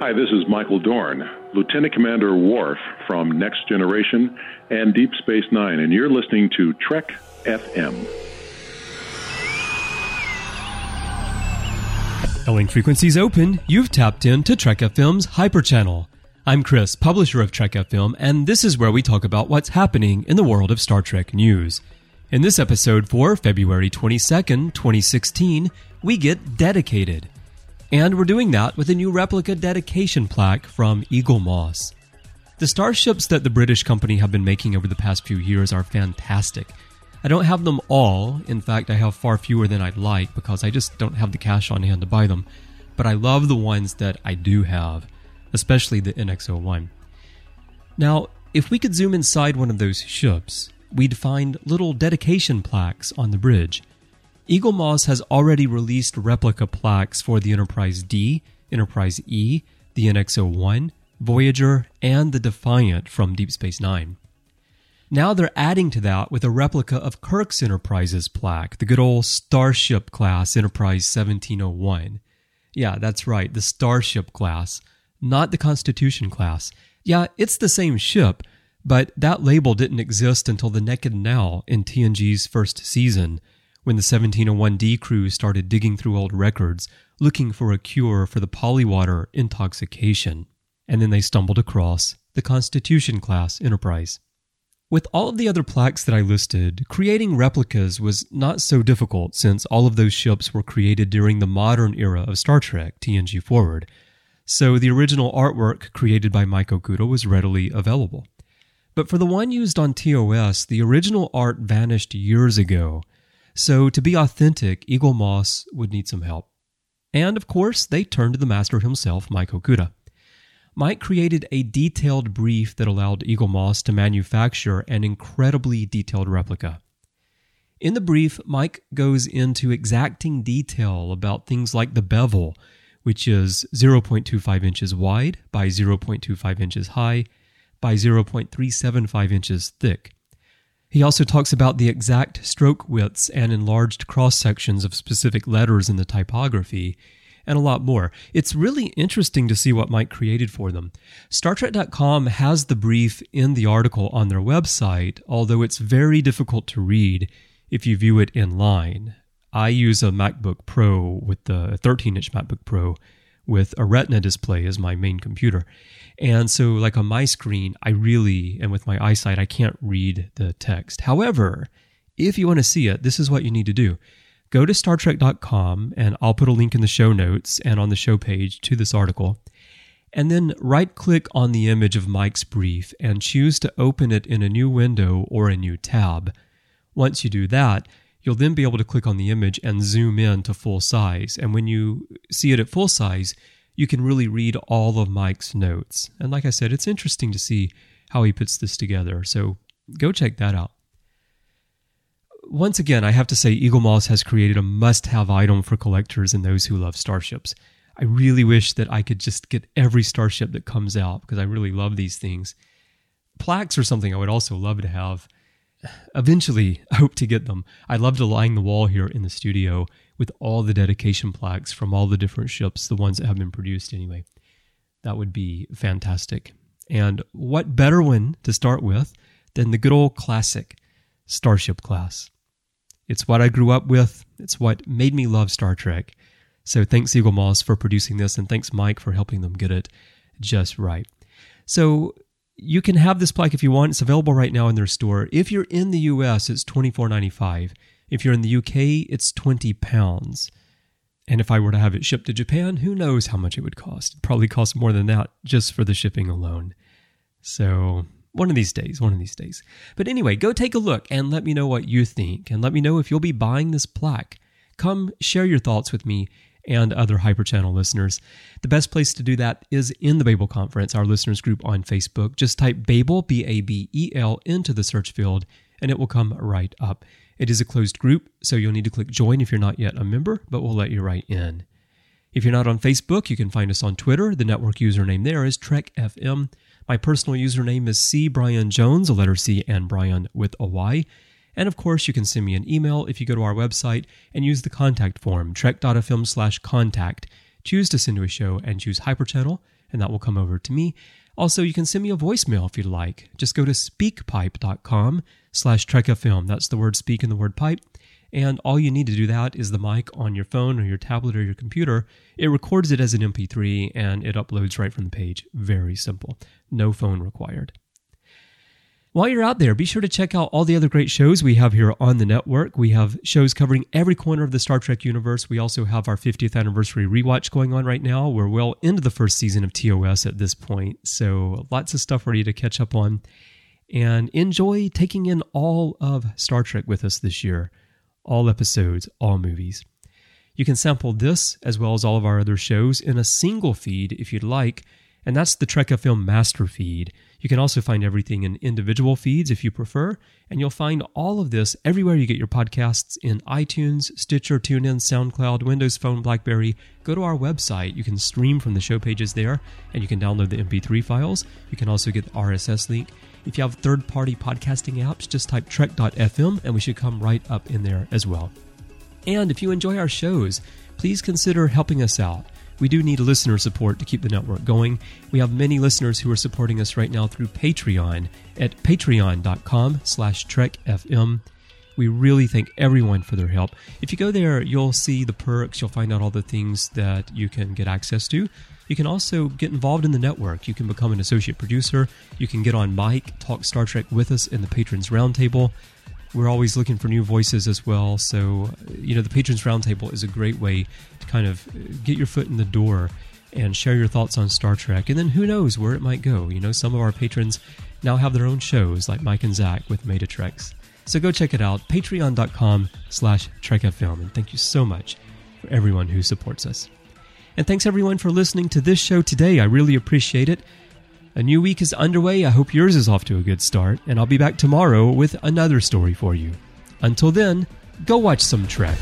Hi, this is Michael Dorn, Lieutenant Commander Worf from Next Generation and Deep Space Nine, and you're listening to Trek FM. Calling frequencies open, you've tapped into Trek FM's Hyper Channel. I'm Chris, publisher of Trek FM, and this is where we talk about what's happening in the world of Star Trek news. In this episode for February 22nd, 2016, we get dedicated. And we're doing that with a new replica dedication plaque from Eaglemoss. The starships that the British company have been making over the past few years are fantastic. I don't have them all. In fact, I have far fewer than I'd like because I just don't have the cash on hand to buy them. But I love the ones that I do have, especially the NX01. Now, if we could zoom inside one of those ships, we'd find little dedication plaques on the bridge. Eaglemoss has already released replica plaques for the Enterprise D, Enterprise E, the NX01, Voyager, and the Defiant from Deep Space Nine. Now they're adding to that with a replica of Kirk's Enterprise's plaque, the good old Starship class Enterprise 1701. Yeah, that's right, the Starship class, not the Constitution class. Yeah, it's the same ship, but that label didn't exist until the Naked Now in TNG's first season when the 1701D crew started digging through old records looking for a cure for the polywater intoxication. And then they stumbled across the Constitution class Enterprise. With all of the other plaques that I listed, creating replicas was not so difficult since all of those ships were created during the modern era of Star Trek, TNG Forward. So the original artwork created by Mike Okuda was readily available. But for the one used on TOS, the original art vanished years ago, so, to be authentic, Eaglemoss would need some help. And of course, they turned to the master himself, Mike Okuda. Mike created a detailed brief that allowed Eaglemoss to manufacture an incredibly detailed replica. In the brief, Mike goes into exacting detail about things like the bevel, which is 0.25 inches wide by 0.25 inches high by 0.375 inches thick. He also talks about the exact stroke widths and enlarged cross sections of specific letters in the typography, and a lot more. It's really interesting to see what Mike created for them. StarTrek.com has the brief in the article on their website, although it's very difficult to read if you view it in line. I use a MacBook Pro with the 13 inch MacBook Pro with a Retina display as my main computer. And so, like on my screen, I really, and with my eyesight, I can't read the text. However, if you want to see it, this is what you need to do. Go to StarTrek.com, and I'll put a link in the show notes and on the show page to this article. And then right click on the image of Mike's brief and choose to open it in a new window or a new tab. Once you do that, you'll then be able to click on the image and zoom in to full size. And when you see it at full size, you can really read all of Mike's notes. And like I said, it's interesting to see how he puts this together. So go check that out. Once again, I have to say, Eaglemoss has created a must have item for collectors and those who love starships. I really wish that I could just get every starship that comes out because I really love these things. Plaques are something I would also love to have. Eventually, I hope to get them. I'd love to line the wall here in the studio with all the dedication plaques from all the different ships, the ones that have been produced anyway. That would be fantastic. And what better one to start with than the good old classic Starship class? It's what I grew up with, it's what made me love Star Trek. So thanks, Eaglemoss, for producing this, and thanks, Mike, for helping them get it just right. So you can have this plaque if you want. It's available right now in their store. If you're in the US, it's $24.95. If you're in the UK, it's 20 pounds. And if I were to have it shipped to Japan, who knows how much it would cost? It'd probably cost more than that just for the shipping alone. So, one of these days, one of these days. But anyway, go take a look and let me know what you think. And let me know if you'll be buying this plaque. Come share your thoughts with me and other Hyperchannel listeners. The best place to do that is in the Babel Conference, our listeners group on Facebook. Just type Babel, B A B E L, into the search field, and it will come right up. It is a closed group, so you'll need to click join if you're not yet a member, but we'll let you right in. If you're not on Facebook, you can find us on Twitter. The network username there is TrekFM. My personal username is C Bryan Jones, a letter C and Bryan with a Y. And of course, you can send me an email if you go to our website and use the contact form, trek.fm slash contact. Choose to send to a show and choose Hyperchannel, and that will come over to me. Also, you can send me a voicemail if you'd like. Just go to speakpipe.com slash trekfm. That's the word speak and the word pipe. And all you need to do that is the mic on your phone or your tablet or your computer. It records it as an MP3 and it uploads right from the page. Very simple. No phone required. While you're out there, be sure to check out all the other great shows we have here on the network. We have shows covering every corner of the Star Trek universe. We also have our 50th anniversary rewatch going on right now. We're well into the first season of TOS at this point, so lots of stuff ready to catch up on. And enjoy taking in all of Star Trek with us this year all episodes, all movies. You can sample this as well as all of our other shows in a single feed if you'd like, and that's the Trek FM Master Feed. You can also find everything in individual feeds if you prefer, and you'll find all of this everywhere you get your podcasts in iTunes, Stitcher, TuneIn, SoundCloud, Windows Phone, Blackberry. Go to our website. You can stream from the show pages there, and you can download the MP3 files. You can also get the RSS link. If you have third party podcasting apps, just type trek.fm and we should come right up in there as well. And if you enjoy our shows, please consider helping us out. We do need listener support to keep the network going. We have many listeners who are supporting us right now through Patreon at patreon.com slash trekfm. We really thank everyone for their help. If you go there, you'll see the perks. You'll find out all the things that you can get access to. You can also get involved in the network. You can become an associate producer. You can get on mic, talk Star Trek with us in the Patrons Roundtable. We're always looking for new voices as well. So, you know, the Patrons Roundtable is a great way to kind of uh, get your foot in the door and share your thoughts on Star Trek. And then who knows where it might go. You know, some of our patrons now have their own shows, like Mike and Zach with Meta Treks. So go check it out, patreon.com slash trekfm. And thank you so much for everyone who supports us. And thanks everyone for listening to this show today. I really appreciate it. A new week is underway. I hope yours is off to a good start. And I'll be back tomorrow with another story for you. Until then, go watch some Trek.